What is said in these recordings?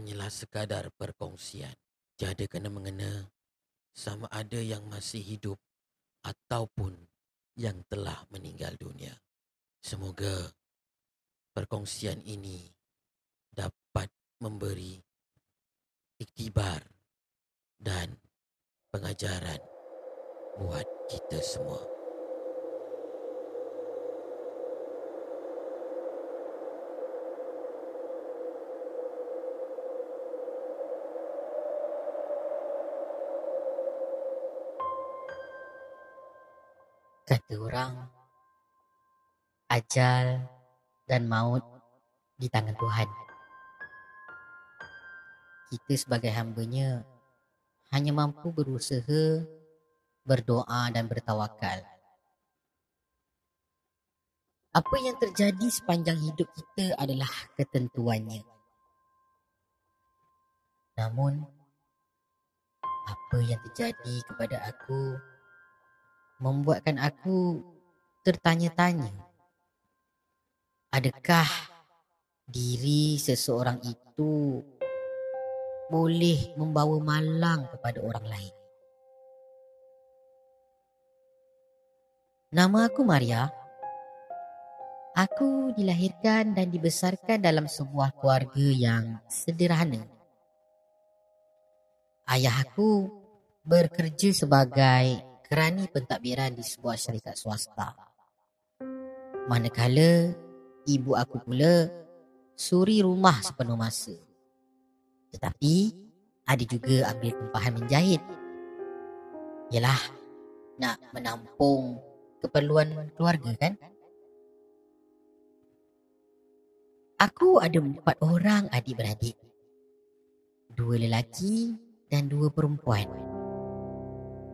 Hanyalah sekadar perkongsian. Tiada kena mengena sama ada yang masih hidup ataupun yang telah meninggal dunia. Semoga perkongsian ini dapat memberi iktibar dan pengajaran buat kita semua. Kata orang, ajal dan maut di tangan Tuhan. Kita sebagai hambanya hanya mampu berusaha, berdoa dan bertawakal. Apa yang terjadi sepanjang hidup kita adalah ketentuannya. Namun, apa yang terjadi kepada aku membuatkan aku tertanya-tanya. Adakah diri seseorang itu boleh membawa malang kepada orang lain? Nama aku Maria. Aku dilahirkan dan dibesarkan dalam sebuah keluarga yang sederhana. Ayah aku bekerja sebagai kerani pentadbiran di sebuah syarikat swasta. Manakala ibu aku pula suri rumah sepenuh masa. Tetapi ada juga ambil tempahan menjahit. Yalah, nak menampung keperluan keluarga kan? Aku ada empat orang adik-beradik. Dua lelaki dan dua perempuan.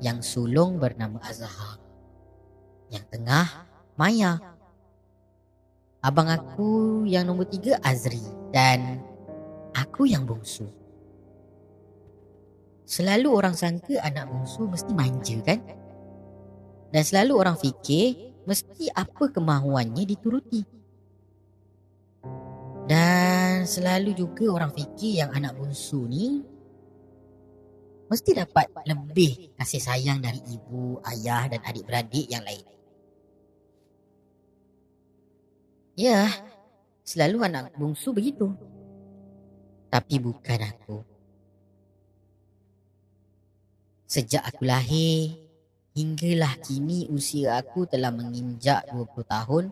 Yang sulung bernama Azhar. Yang tengah, Maya. Abang aku yang nombor tiga, Azri. Dan aku yang bongsu. Selalu orang sangka anak bongsu mesti manja kan? Dan selalu orang fikir mesti apa kemahuannya dituruti. Dan selalu juga orang fikir yang anak bongsu ni mesti dapat lebih kasih sayang dari ibu, ayah dan adik-beradik yang lain. Ya, selalu anak bongsu begitu. Tapi bukan aku. Sejak aku lahir, hinggalah kini usia aku telah menginjak 20 tahun,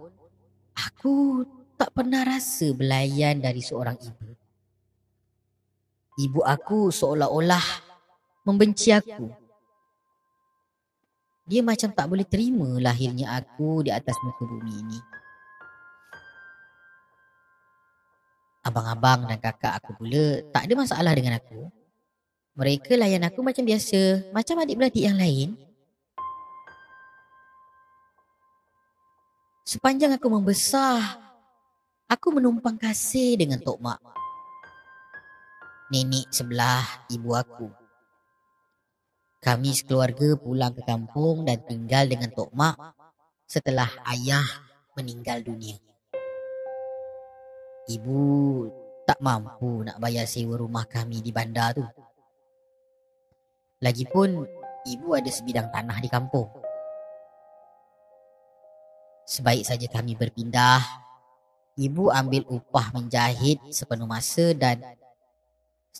aku tak pernah rasa belayan dari seorang ibu. Ibu aku seolah-olah membenci aku. Dia macam tak boleh terima lahirnya aku di atas muka bumi ini. Abang-abang dan kakak aku pula tak ada masalah dengan aku. Mereka layan aku macam biasa, macam adik-beradik yang lain. Sepanjang aku membesar, aku menumpang kasih dengan Tok Mak. Nenek sebelah ibu aku. Kami sekeluarga pulang ke kampung dan tinggal dengan Tok Mak setelah ayah meninggal dunia. Ibu tak mampu nak bayar sewa rumah kami di bandar tu. Lagipun ibu ada sebidang tanah di kampung. Sebaik saja kami berpindah, ibu ambil upah menjahit sepenuh masa dan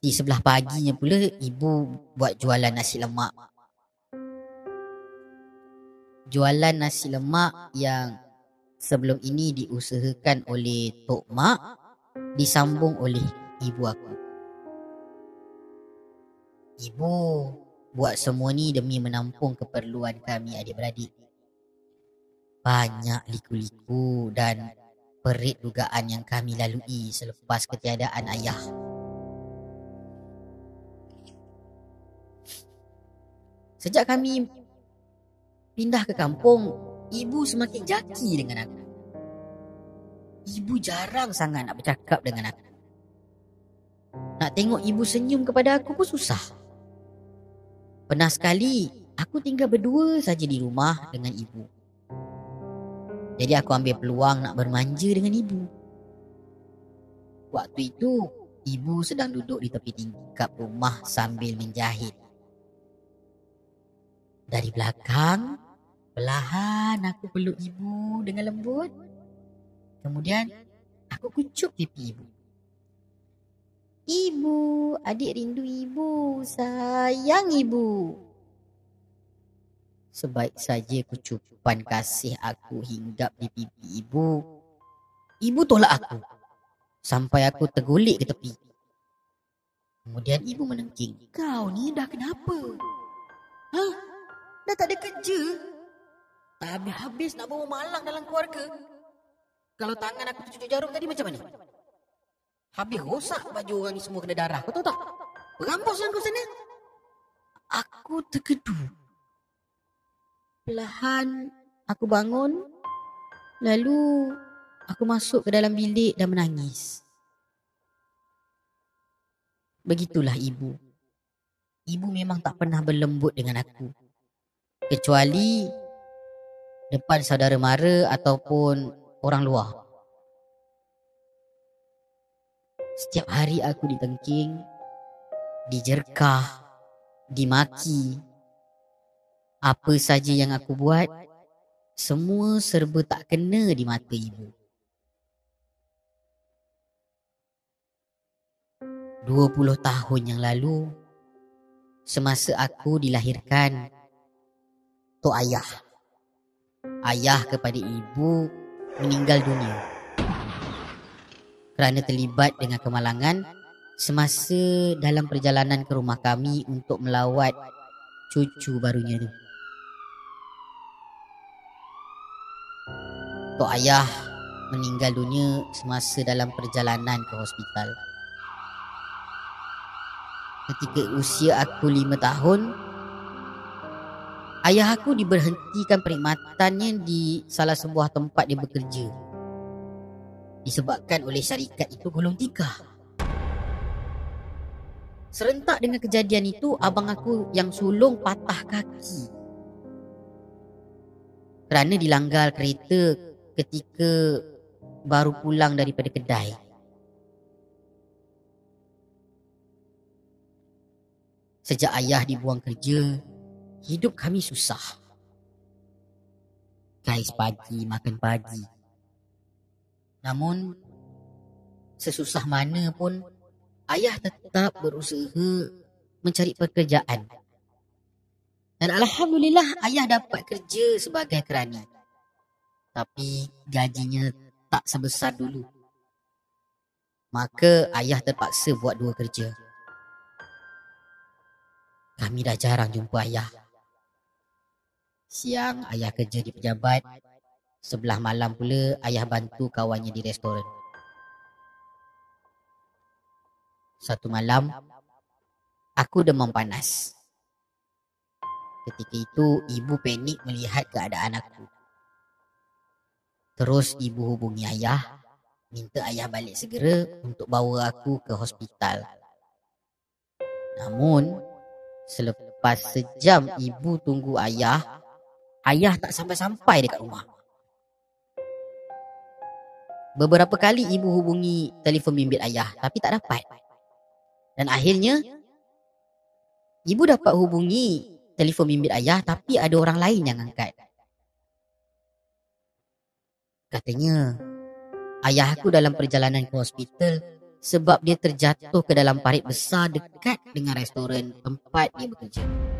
di sebelah paginya pula ibu buat jualan nasi lemak. Jualan nasi lemak yang sebelum ini diusahakan oleh Tok Mak disambung oleh ibu aku. Ibu buat semua ni demi menampung keperluan kami adik-beradik. Banyak liku-liku dan perit dugaan yang kami lalui selepas ketiadaan ayah. Sejak kami pindah ke kampung, ibu semakin jaki dengan aku. Ibu jarang sangat nak bercakap dengan aku. Nak tengok ibu senyum kepada aku pun susah. Pernah sekali, aku tinggal berdua saja di rumah dengan ibu. Jadi aku ambil peluang nak bermanja dengan ibu. Waktu itu, ibu sedang duduk di tepi tingkap rumah sambil menjahit. Dari belakang, perlahan aku peluk ibu dengan lembut. Kemudian, aku kucuk pipi ibu. Ibu, adik rindu ibu, sayang ibu. Sebaik saja kucupan kasih aku hinggap di pipi ibu. Ibu tolak aku. Sampai aku tergulik ke tepi. Kemudian ibu menengking. Kau ni dah kenapa? Hah? Dah tak ada kerja? Tak habis-habis nak bawa malang dalam keluarga. Kalau tangan aku tercucuk jarum tadi macam mana? Habis rosak baju orang ni semua kena darah. Kau tahu tak? Rampus yang kau sana. Aku terkedu. Perlahan aku bangun. Lalu aku masuk ke dalam bilik dan menangis. Begitulah ibu. Ibu memang tak pernah berlembut dengan aku. Kecuali depan saudara mara ataupun orang luar. Setiap hari aku ditengking, dijerkah, dimaki. Apa saja yang aku buat, semua serba tak kena di mata ibu. 20 tahun yang lalu, semasa aku dilahirkan, Tok Ayah. Ayah kepada ibu meninggal dunia kerana terlibat dengan kemalangan semasa dalam perjalanan ke rumah kami untuk melawat cucu barunya tu. Tok ayah meninggal dunia semasa dalam perjalanan ke hospital. Ketika usia aku lima tahun, ayah aku diberhentikan perkhidmatannya di salah sebuah tempat dia bekerja disebabkan oleh syarikat itu gulung tikar. Serentak dengan kejadian itu, abang aku yang sulung patah kaki. Kerana dilanggar kereta ketika baru pulang daripada kedai. Sejak ayah dibuang kerja, hidup kami susah. Kais pagi, makan pagi. Namun sesusah mana pun ayah tetap berusaha mencari pekerjaan. Dan alhamdulillah ayah dapat kerja sebagai kerani. Tapi gajinya tak sebesar dulu. Maka ayah terpaksa buat dua kerja. Kami dah jarang jumpa ayah. Siang ayah kerja di pejabat Sebelah malam pula ayah bantu kawannya di restoran. Satu malam, aku demam panas. Ketika itu, ibu panik melihat keadaan aku. Terus ibu hubungi ayah, minta ayah balik segera untuk bawa aku ke hospital. Namun, selepas sejam ibu tunggu ayah, ayah tak sampai-sampai dekat rumah. Beberapa kali ibu hubungi telefon bimbit ayah tapi tak dapat. Dan akhirnya ibu dapat hubungi telefon bimbit ayah tapi ada orang lain yang angkat. Katanya ayah aku dalam perjalanan ke hospital sebab dia terjatuh ke dalam parit besar dekat dengan restoran tempat dia bekerja.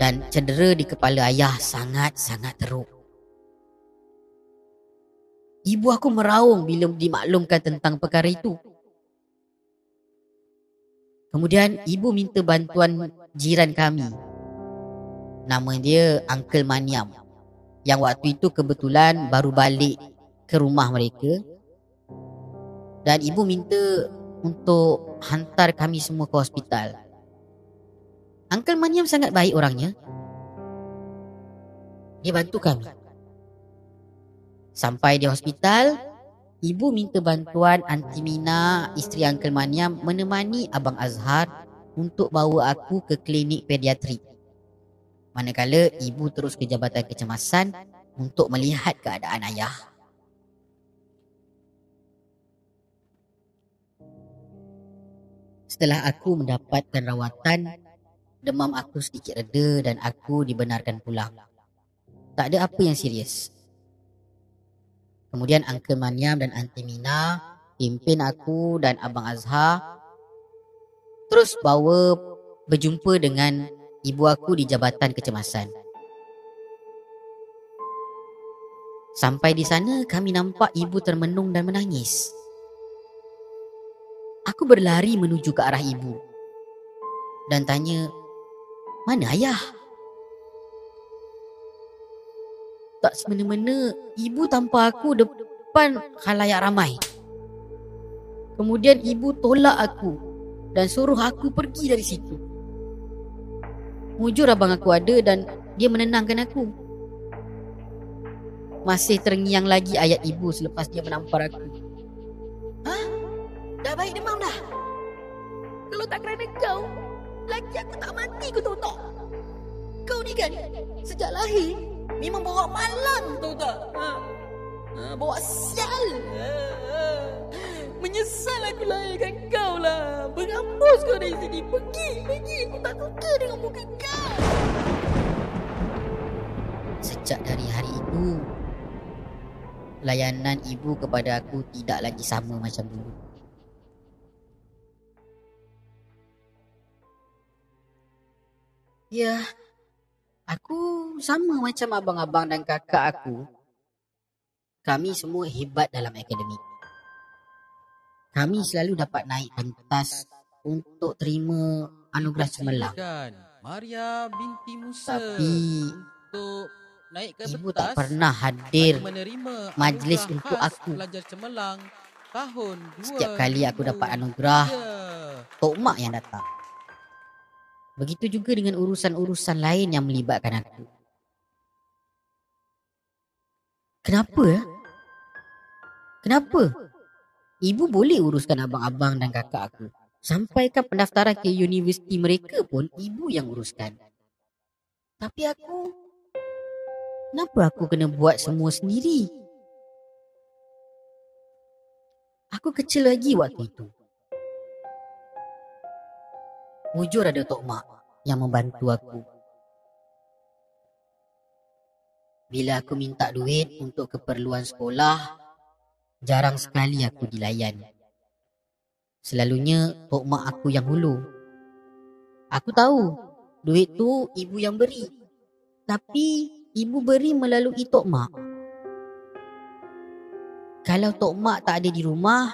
Dan cedera di kepala ayah sangat-sangat teruk. Ibu aku meraung bila dimaklumkan tentang perkara itu. Kemudian ibu minta bantuan jiran kami. Nama dia Uncle Maniam. Yang waktu itu kebetulan baru balik ke rumah mereka. Dan ibu minta untuk hantar kami semua ke hospital. Uncle Maniam sangat baik orangnya. Dia bantu kami. Sampai di hospital, ibu minta bantuan Aunty Mina, isteri Uncle Maniam menemani Abang Azhar untuk bawa aku ke klinik pediatrik. Manakala ibu terus ke Jabatan Kecemasan untuk melihat keadaan ayah. Setelah aku mendapatkan rawatan, demam aku sedikit reda dan aku dibenarkan pulang. Tak ada apa yang serius. Kemudian Uncle Maniam dan Aunty Mina pimpin aku dan Abang Azhar terus bawa berjumpa dengan ibu aku di Jabatan Kecemasan. Sampai di sana kami nampak ibu termenung dan menangis. Aku berlari menuju ke arah ibu dan tanya, "Mana ayah?" Tak semena-mena ibu tanpa aku depan khalayak ramai. Kemudian ibu tolak aku dan suruh aku pergi dari situ. Mujur abang aku ada dan dia menenangkan aku. Masih terngiang lagi ayat ibu selepas dia menampar aku. Ha? Dah baik demam dah? Kalau tak kerana kau, lagi aku tak mati kau tahu tak? Kau ni kan, sejak lahir, memang bawa malam tahu tak? Ha? Ha, bawa sial. Menyesal aku lahirkan kau lah. Berambus kau dari sini. Pergi, pergi. Aku tak suka dengan muka kau. Sejak dari hari itu, layanan ibu kepada aku tidak lagi sama macam dulu. Ya, aku sama macam abang-abang dan kakak aku. Kami semua hebat dalam akademik. Kami selalu dapat naik pentas untuk terima anugerah cemerlang. Kan, Maria binti Musa. Tapi untuk naik ke ibu tak pernah hadir menerima majlis untuk aku. Pelajar cemerlang tahun Setiap kali aku dapat anugerah, 2003. Tok Mak yang datang. Begitu juga dengan urusan-urusan lain yang melibatkan aku. Kenapa? ya? Kenapa? Ibu boleh uruskan abang-abang dan kakak aku. Sampaikan pendaftaran ke universiti mereka pun ibu yang uruskan. Tapi aku... Kenapa aku kena buat semua sendiri? Aku kecil lagi waktu itu. Mujur ada Tok Mak yang membantu aku. Bila aku minta duit untuk keperluan sekolah, jarang sekali aku dilayan. Selalunya Tok Mak aku yang hulu. Aku tahu duit tu ibu yang beri. Tapi ibu beri melalui Tok Mak. Kalau Tok Mak tak ada di rumah,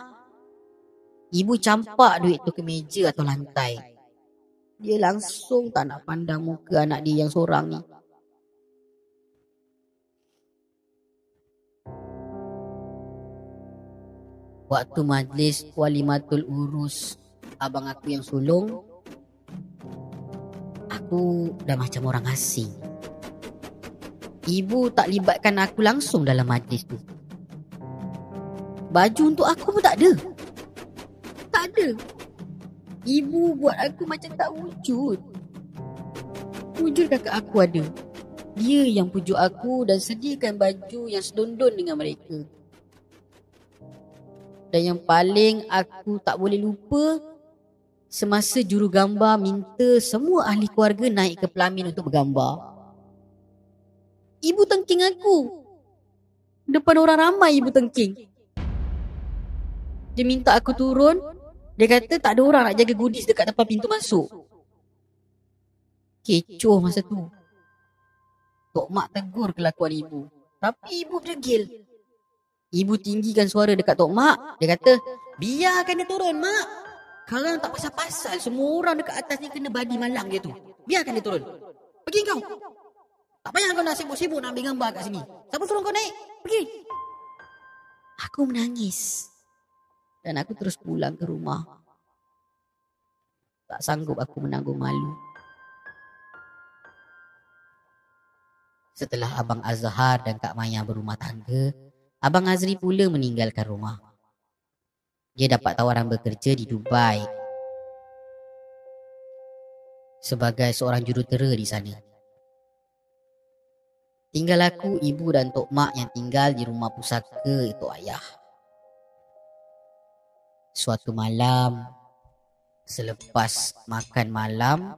ibu campak duit tu ke meja atau lantai. Dia langsung tak nak pandang muka anak dia yang seorang ni. Waktu majlis walimatul urus abang aku yang sulung, aku dah macam orang asing. Ibu tak libatkan aku langsung dalam majlis tu. Baju untuk aku pun tak ada. Tak ada. Ibu buat aku macam tak wujud. Wujud kakak aku ada. Dia yang pujuk aku dan sediakan baju yang sedondon dengan mereka. Dan yang paling aku tak boleh lupa semasa juru gambar minta semua ahli keluarga naik ke pelamin untuk bergambar. Ibu tengking aku. Depan orang ramai ibu tengking. Dia minta aku turun. Dia kata tak ada orang nak jaga goodies dekat depan pintu masuk. Kecoh masa tu. Tok Mak tegur kelakuan ibu. Tapi ibu berdegil. Ibu tinggikan suara dekat Tok Mak. Dia kata, biarkan dia turun, Mak. Kalau tak pasal-pasal, semua orang dekat atas ni kena badi malang dia tu. Biarkan dia turun. Pergi kau. Tak payah kau nak sibuk-sibuk nak ambil gambar kat sini. Siapa suruh kau naik? Pergi. Aku menangis. Dan aku terus pulang ke rumah. Tak sanggup aku menanggung malu. Setelah Abang Azhar dan Kak Maya berumah tangga, Abang Azri pula meninggalkan rumah. Dia dapat tawaran bekerja di Dubai sebagai seorang jurutera di sana. Tinggal aku, ibu dan Tok Mak yang tinggal di rumah pusaka itu ayah. Suatu malam, Selepas makan malam,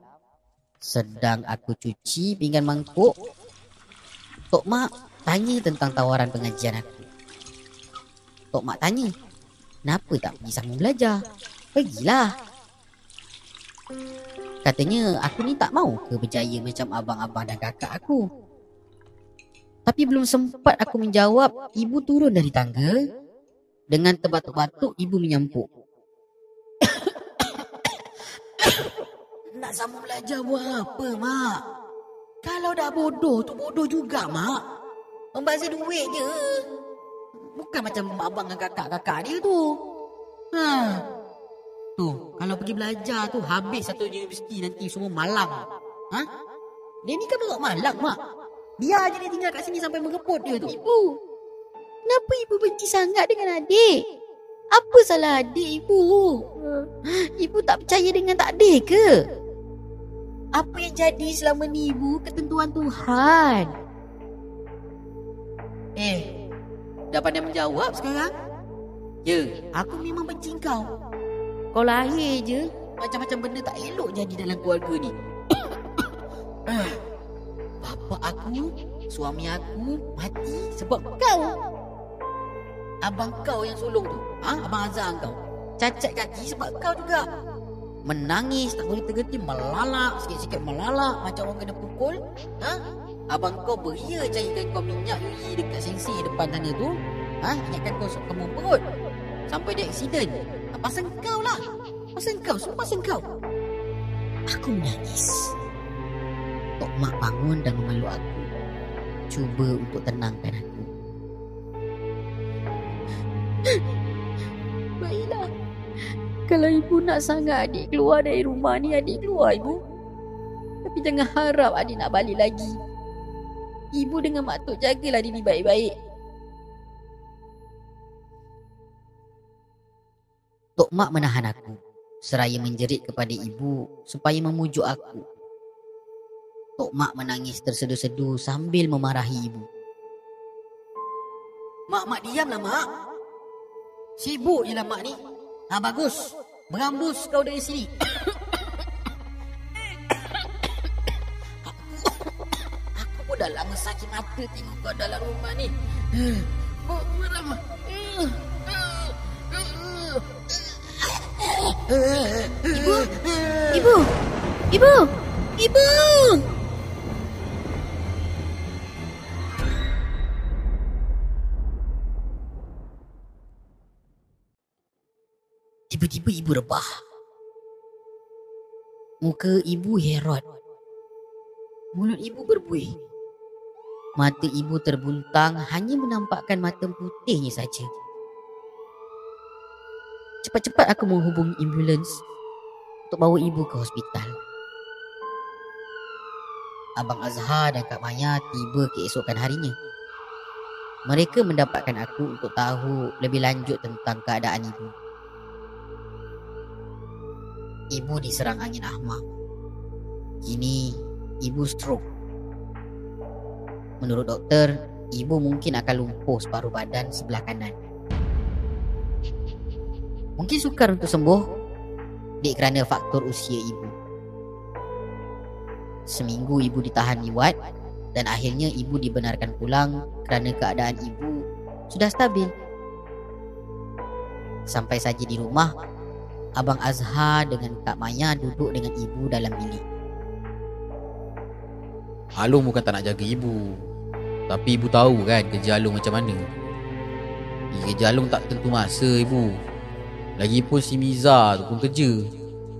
sedang aku cuci pinggan mangkuk, Tok Mak tanya tentang tawaran pengajian aku. Tok Mak tanya, kenapa tak pergi sambung belajar? Pergilah. Katanya aku ni tak mau ke berjaya macam abang-abang dan kakak aku. Tapi belum sempat aku menjawab, ibu turun dari tangga. Dengan terbatuk-batuk, ibu menyampuk. Nak sambung belajar buat apa, Mak? Kalau dah bodoh tu bodoh juga, Mak. Membazir duit je. Bukan macam abang dan kakak-kakak dia tu. Ha. Tu, kalau pergi belajar tu habis satu universiti nanti semua malam. Ha? Dia ni kan bawa malam, Mak. Biar je dia tinggal kat sini sampai mengeput dia tu. Ibu, kenapa ibu benci sangat dengan adik? Apa salah adik ibu? Ibu tak percaya dengan takdir ke? Apa yang jadi selama ni ibu ketentuan Tuhan? Eh, dah pandai menjawab sekarang? Ya, aku memang benci kau. Kau lahir je, macam-macam benda tak elok jadi dalam keluarga ni. Bapa aku, suami aku mati sebab kau. Abang kau yang sulung tu, ha? Abang Azhar kau. Cacat kaki sebab kau juga. Menangis tak boleh tergeti, melalak, sikit-sikit melalak macam orang kena pukul. Ha? Abang kau beria cairkan kau minyak UI dekat sensi depan sana tu. Ha? Ingatkan kau kamu perut. Sampai dia aksiden. Ha, pasal kau lah. Pasal kau, semua pasal kau. Aku menangis. Tok Mak bangun dan memeluk aku. Cuba untuk tenangkan aku. Baiklah. Kalau ibu nak sangat adik keluar dari rumah ni, adik keluar ibu. Tapi jangan harap adik nak balik lagi. Ibu dengan mak tok jagalah diri baik-baik. Tok Mak menahan aku. Seraya menjerit kepada ibu supaya memujuk aku. Tok Mak menangis tersedu-sedu sambil memarahi ibu. Mak, Mak diamlah Mak. Sibuk je lah Mak ni. Ha bagus. Berambus kau dari sini. aku pun dah lama sakit mata tengok kau dalam rumah ni. Beram. Ibu! Ibu! Ibu! Ibu! Tiba-tiba ibu rebah. Muka ibu herot. Mulut ibu berbuih. Mata ibu terbuntang hanya menampakkan mata putihnya saja. Cepat-cepat aku menghubungi ambulans untuk bawa ibu ke hospital. Abang Azhar dan Kak Maya tiba keesokan harinya. Mereka mendapatkan aku untuk tahu lebih lanjut tentang keadaan ibu. Ibu diserang angin ahmak. Kini ibu stroke. Menurut doktor, ibu mungkin akan lumpuh separuh badan sebelah kanan. Mungkin sukar untuk sembuh dek kerana faktor usia ibu. Seminggu ibu ditahan liwat dan akhirnya ibu dibenarkan pulang kerana keadaan ibu sudah stabil. Sampai saja di rumah, Abang Azhar dengan Kak Maya duduk dengan ibu dalam bilik. Alung bukan tak nak jaga ibu. Tapi ibu tahu kan kerja Alung macam mana. Kerja Alung tak tentu masa ibu. Lagipun si Miza tu pun kerja.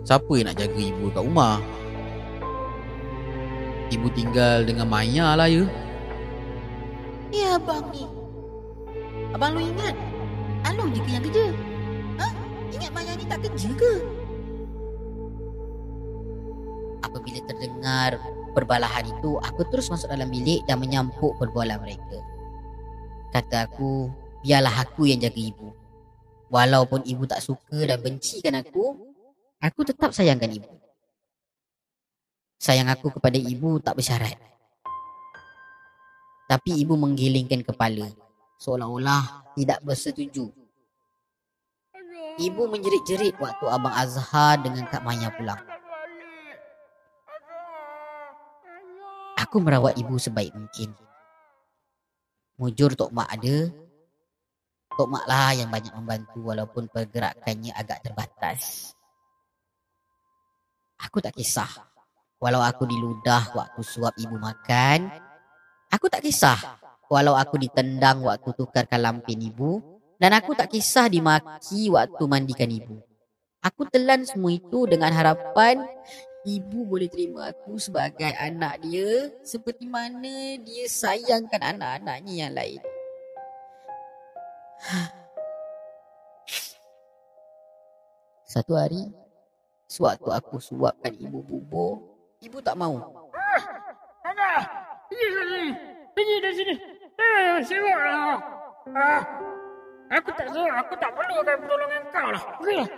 Siapa yang nak jaga ibu kat rumah? Ibu tinggal dengan Maya lah ya. Ya abang ni. Abang lu ingat? Alung je yang kerja? Tak kerja ke? Apabila terdengar perbalahan itu, aku terus masuk dalam bilik dan menyampuk perbualan mereka. Kata aku, biarlah aku yang jaga ibu. Walaupun ibu tak suka dan bencikan aku, aku tetap sayangkan ibu. Sayang aku kepada ibu tak bersyarat. Tapi ibu menggelingkan kepala seolah-olah tidak bersetuju. Ibu menjerit-jerit waktu Abang Azhar dengan Kak Maya pulang. Aku merawat ibu sebaik mungkin. Mujur Tok Mak ada. Tok Mak lah yang banyak membantu walaupun pergerakannya agak terbatas. Aku tak kisah. Walau aku diludah waktu suap ibu makan. Aku tak kisah. Walau aku ditendang waktu tukarkan lampin ibu. Dan aku tak kisah dimaki waktu mandikan ibu. Aku telan semua itu dengan harapan ibu boleh terima aku sebagai anak dia seperti mana dia sayangkan anak-anaknya yang lain. Satu hari, sewaktu aku suapkan ibu bubur, ibu tak mau. Ana, pergi sini. Pergi dari sini. Eh, sibuklah. Ah, aku tak suruh, aku tak perlukan pertolongan kau lah. Pergilah.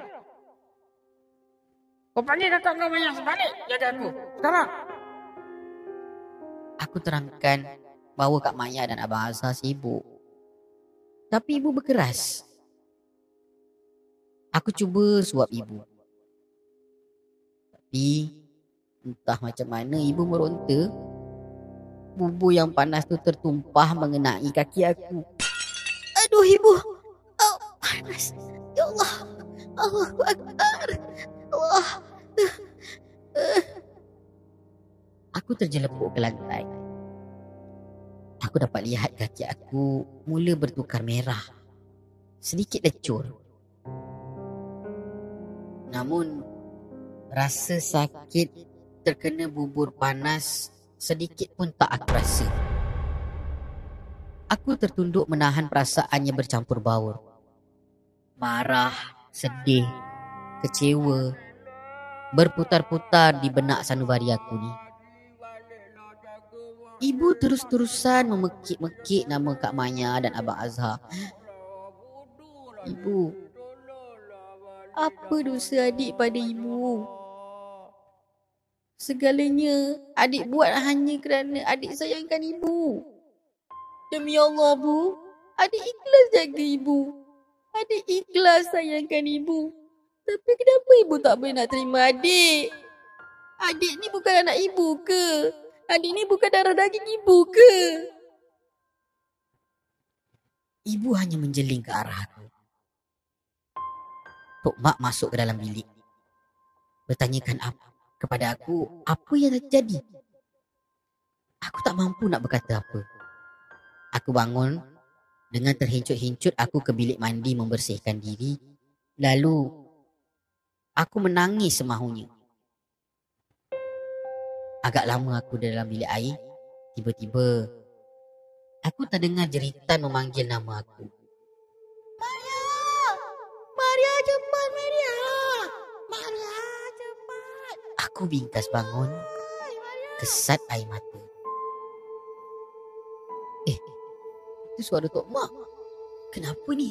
Kau panggil kakak kau banyak sebalik jaga aku. Sekarang. Aku terangkan bahawa Kak Maya dan Abang Azhar sibuk. Tapi ibu berkeras. Aku cuba suap ibu. Tapi entah macam mana ibu meronta. Bubur yang panas tu tertumpah mengenai kaki aku. Aduh ibu. Panas. Ya Allah. Allahu Akbar. Allah. Aku terjelepuk ke lantai. Aku dapat lihat kaki aku mula bertukar merah. Sedikit lecur. Namun, rasa sakit terkena bubur panas sedikit pun tak aku rasa. Aku tertunduk menahan perasaan yang bercampur baur. Marah, sedih, kecewa, berputar-putar di benak sanubari aku ni. Ibu terus-terusan memekik-mekik nama Kak Maya dan Abang Azhar. Ibu, apa dosa adik pada ibu? Segalanya adik buat hanya kerana adik sayangkan ibu. Demi Allah, Bu. Adik ikhlas jaga ibu. Adik ikhlas sayangkan ibu. Tapi kenapa ibu tak boleh nak terima adik? Adik ni bukan anak ibu ke? Adik ni bukan darah daging ibu ke? Ibu hanya menjeling ke arah aku. Tok Mak masuk ke dalam bilik. Bertanyakan apa kepada aku apa yang terjadi. Aku tak mampu nak berkata apa. Aku bangun dengan terhincut-hincut aku ke bilik mandi membersihkan diri. Lalu aku menangis semahunya. Agak lama aku dalam bilik air. Tiba-tiba aku terdengar jeritan memanggil nama aku. Maria! Maria cepat Maria! Maria cepat! Aku bingkas bangun. Kesat air mata. Itu suara Tok Mak. Kenapa ni?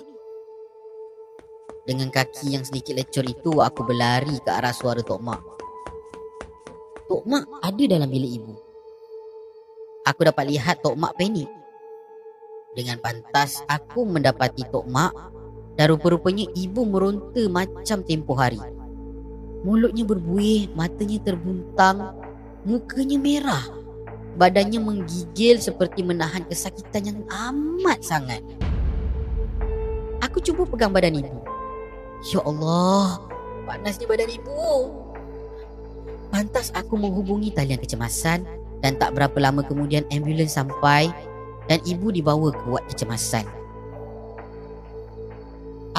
Dengan kaki yang sedikit lecur itu, aku berlari ke arah suara Tok Mak. Tok Mak ada dalam bilik ibu. Aku dapat lihat Tok Mak panik. Dengan pantas, aku mendapati Tok Mak dan rupa-rupanya ibu meronta macam tempoh hari. Mulutnya berbuih, matanya terbuntang, mukanya merah. Badannya menggigil seperti menahan kesakitan yang amat sangat. Aku cuba pegang badan ibu. Ya Allah, panasnya badan ibu. Pantas aku menghubungi talian kecemasan dan tak berapa lama kemudian ambulans sampai dan ibu dibawa ke wad kecemasan.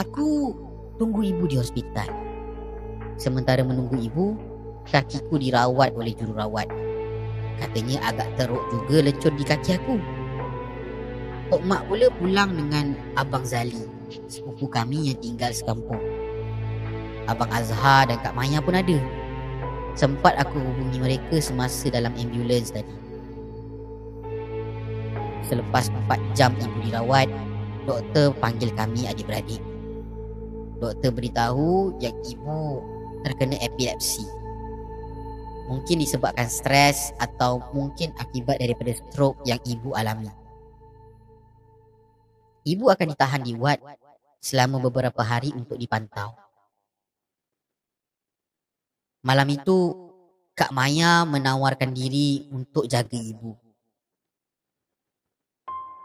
Aku tunggu ibu di hospital. Sementara menunggu ibu, kakiku dirawat oleh jururawat. Katanya agak teruk juga lecur di kaki aku. Tok Mak pula pulang dengan Abang Zali, sepupu kami yang tinggal sekampung. Abang Azhar dan Kak Maya pun ada. Sempat aku hubungi mereka semasa dalam ambulans tadi. Selepas 4 jam ibu dirawat, doktor panggil kami adik-beradik. Doktor beritahu yang ibu terkena epilepsi. Mungkin disebabkan stres atau mungkin akibat daripada stroke yang ibu alami. Ibu akan ditahan di wad selama beberapa hari untuk dipantau. Malam itu, Kak Maya menawarkan diri untuk jaga ibu.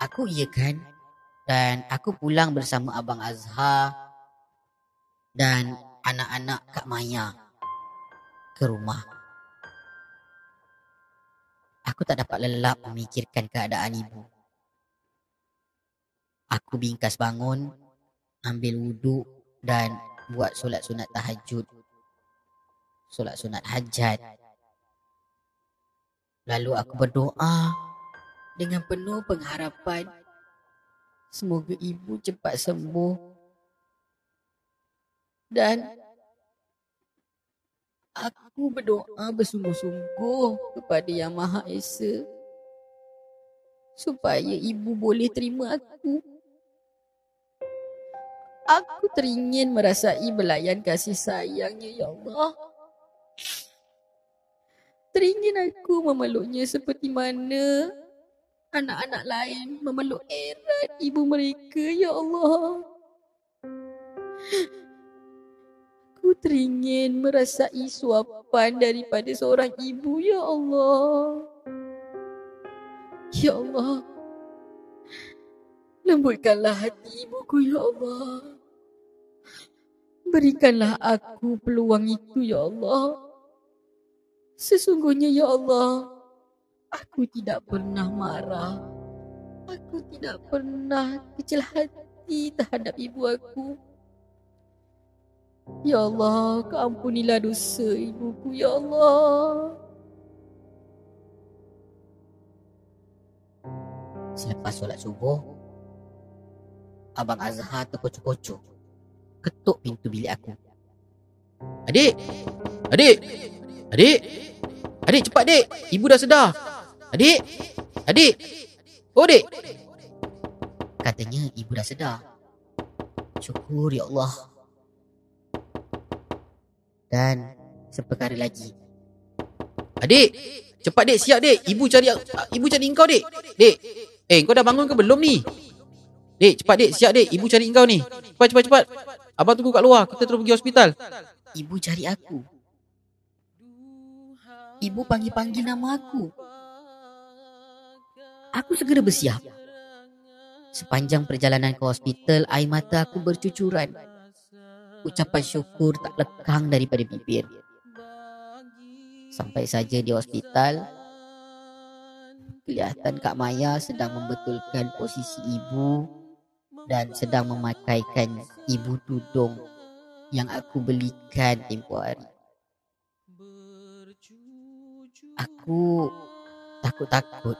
Aku iakan dan aku pulang bersama Abang Azhar dan anak-anak Kak Maya ke rumah. Aku tak dapat lelap memikirkan keadaan ibu. Aku bingkas bangun, ambil wuduk dan buat solat sunat tahajud. Solat sunat hajat. Lalu aku berdoa dengan penuh pengharapan semoga ibu cepat sembuh. Dan aku berdoa bersungguh-sungguh kepada Yang Maha Esa supaya ibu boleh terima aku. Aku teringin merasai belayan kasih sayangnya, Ya Allah. Teringin aku memeluknya seperti mana anak-anak lain memeluk erat ibu mereka, Ya Allah. Aku teringin merasai suapan daripada seorang ibu, Ya Allah. Ya Allah. Lembutkanlah hati ibuku, Ya Allah. Berikanlah aku peluang itu, Ya Allah. Sesungguhnya, Ya Allah, aku tidak pernah marah. Aku tidak pernah kecil hati terhadap ibu aku. Ya Allah, keampunilah dosa ibuku, Ya Allah. Selepas solat subuh, Abang Azhar terkocok-kocok. Ketuk pintu bilik aku. Adik! Adik! Adik! Adik cepat dek! Ibu dah sedar! Adik! Adik! Oh dek! Katanya ibu dah sedar. Syukur ya Allah. Dan seperkara lagi. Adik! Cepat dek, siap dek! Ibu cari ibu cari engkau dek! Dek! Eh, kau dah bangun ke belum ni? Dek, cepat dek, siap dek! Ibu cari engkau ni! Cepat, cepat, cepat! Abang tunggu kat luar, kita terus pergi hospital. Ibu cari aku. Ibu panggil-panggil nama aku. Aku segera bersiap. Sepanjang perjalanan ke hospital, air mata aku bercucuran. Ucapan syukur tak lekang daripada bibir. Sampai saja di hospital, kelihatan Kak Maya sedang membetulkan posisi ibu dan sedang memakaikan ibu tudung yang aku belikan tempoh hari. Aku takut-takut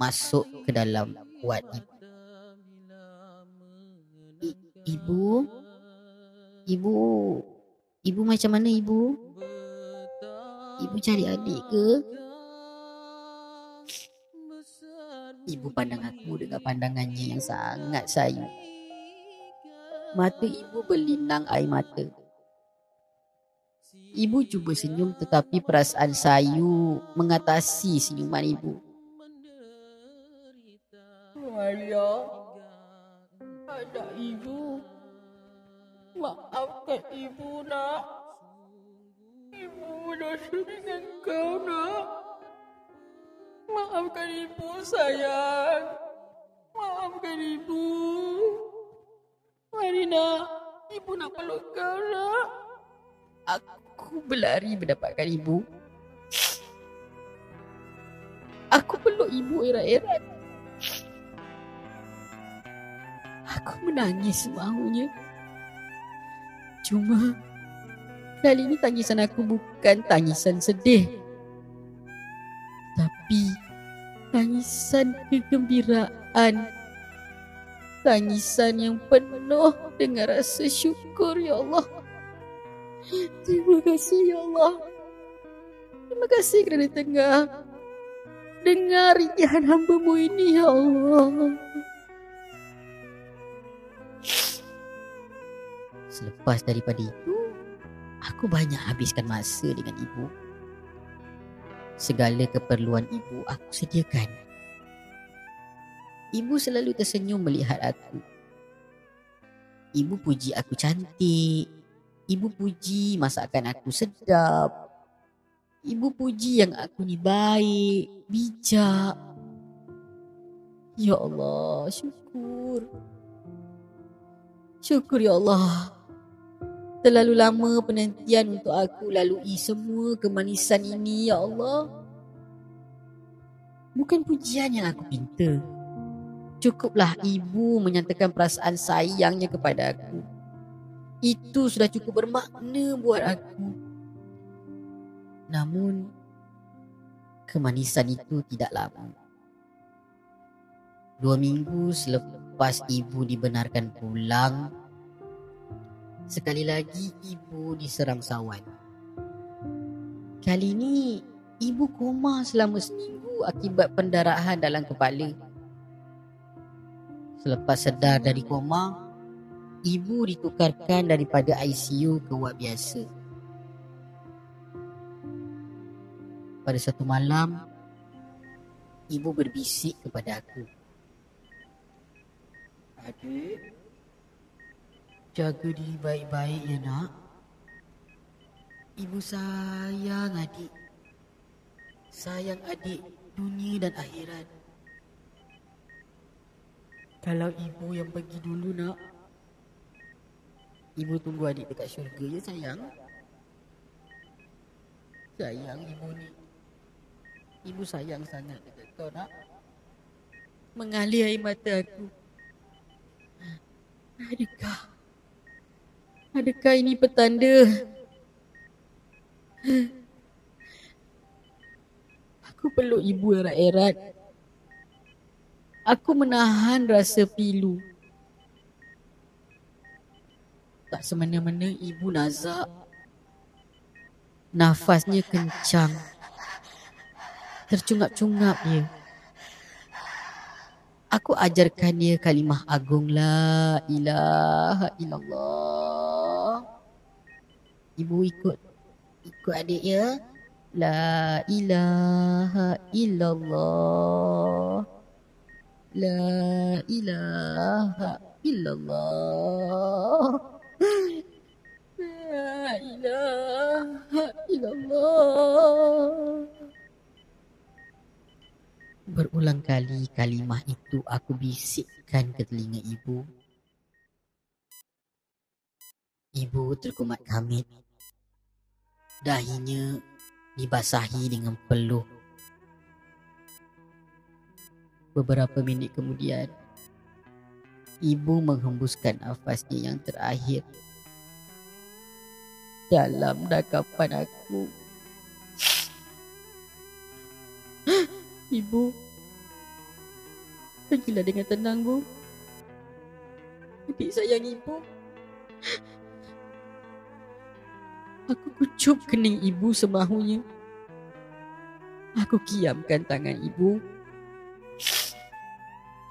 masuk ke dalam wad ibu. I- ibu? Ibu? Ibu macam mana ibu? Ibu cari adik ke? Ibu pandang aku dengan pandangannya yang sangat sayu. Mata ibu berlinang air mata. Ibu cuba senyum tetapi perasaan sayu mengatasi senyuman ibu. Maria, ada ibu. Maafkan ibu nak. Ibu berdosa dengan kau nak. Maafkan ibu sayang. Maafkan ibu. Mari nak. Ibu nak peluk kau nak. Aku berlari mendapatkan ibu. Aku peluk ibu erat-erat. Aku menangis semahunya. Cuma kali ini tangisan aku bukan tangisan sedih. Tapi tangisan kegembiraan. Tangisan yang penuh dengan rasa syukur ya Allah. Terima kasih ya Allah. Terima kasih kerana tengah dengar rintihan hamba-Mu ini ya Allah. Selepas daripada itu, aku banyak habiskan masa dengan ibu. Segala keperluan ibu aku sediakan. Ibu selalu tersenyum melihat aku. Ibu puji aku cantik. Ibu puji masakan aku sedap. Ibu puji yang aku ni baik, bijak. Ya Allah, syukur. Syukur ya Allah. Terlalu lama penantian untuk aku lalui semua kemanisan ini, ya Allah. Bukan pujian yang aku minta. Cukuplah ibu menyatakan perasaan sayangnya kepada aku. Itu sudah cukup bermakna buat aku. Namun, kemanisan itu tidak lama. Dua minggu selepas ibu dibenarkan pulang, sekali lagi ibu diserang sawan. Kali ini, ibu koma selama seminggu akibat pendarahan dalam kepala. Selepas sedar dari koma, ibu ditukarkan daripada ICU ke wad biasa. Pada satu malam, ibu berbisik kepada aku. Adik, jaga diri baik-baik ya nak. Ibu sayang adik. Sayang adik dunia dan akhirat. Kalau ibu yang pergi dulu nak. Ibu tunggu adik dekat syurga ya sayang. Sayang ibu ni. Ibu sayang sangat dekat kau nak. Mengalir air mata aku. Adakah? Adakah ini petanda? Aku peluk ibu erat-erat. Aku menahan rasa pilu. Tak semena-mena ibu nazak. Nafasnya kencang. Tercungap-cungap dia. Aku ajarkan dia kalimah agung la ilaha illallah. Ibu ikut. Ikut adik ya. La ilaha illallah. La ilaha illallah. La ilaha illallah. Berulang kali kalimah itu aku bisikkan ke telinga ibu. Ibu terkumat kamit. Dahinya dibasahi dengan peluh. Beberapa minit kemudian, ibu menghembuskan nafasnya yang terakhir dalam dakapan aku. Ibu, pergilah dengan tenang, Bu. Adik sayang ibu. Aku kucup kening ibu semahunya. Aku kiamkan tangan ibu.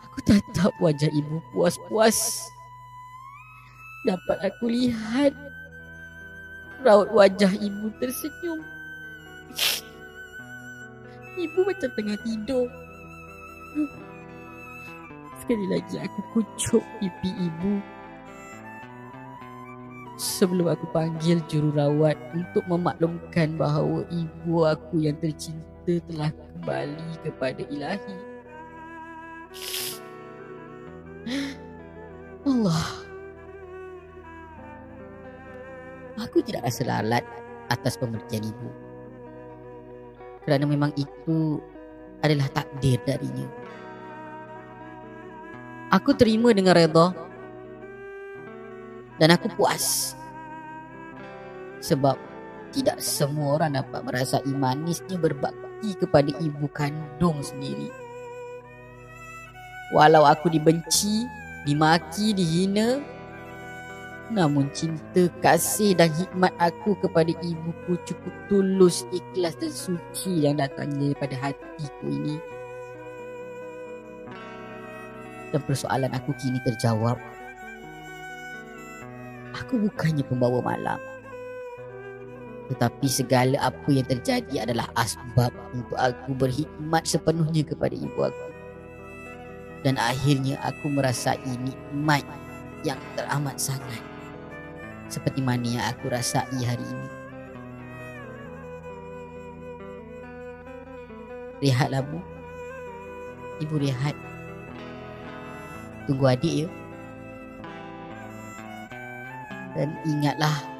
Aku tatap wajah ibu puas-puas. Dapat aku lihat raut wajah ibu tersenyum. Ibu macam tengah tidur. Sekali lagi aku kucuk pipi ibu. Sebelum aku panggil jururawat untuk memaklumkan bahawa ibu aku yang tercinta telah kembali kepada ilahi. Allah. Aku tidak rasa lalat atas pemberian ibu kerana memang itu adalah takdir darinya. Aku terima dengan redha dan aku puas sebab tidak semua orang dapat merasai manisnya berbakti kepada ibu kandung sendiri. Walau aku dibenci, dimaki, dihina, Namun cinta, kasih dan hikmat aku kepada ibuku cukup tulus, ikhlas dan suci yang datangnya daripada hatiku ini. Dan persoalan aku kini terjawab. Aku bukannya pembawa malam. Tetapi segala apa yang terjadi adalah asbab untuk aku berhikmat sepenuhnya kepada ibu aku. Dan akhirnya aku merasai nikmat yang teramat sangat. Seperti mana yang aku rasai hari ini. Rehatlah Bu. Ibu rehat. Tunggu adik ya. Dan ingatlah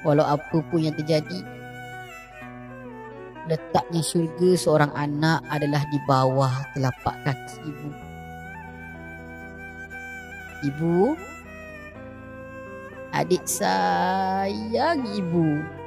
Walau apa pun yang terjadi Letaknya syurga seorang anak adalah di bawah telapak kaki ibu. Ibu Adik sayang ibu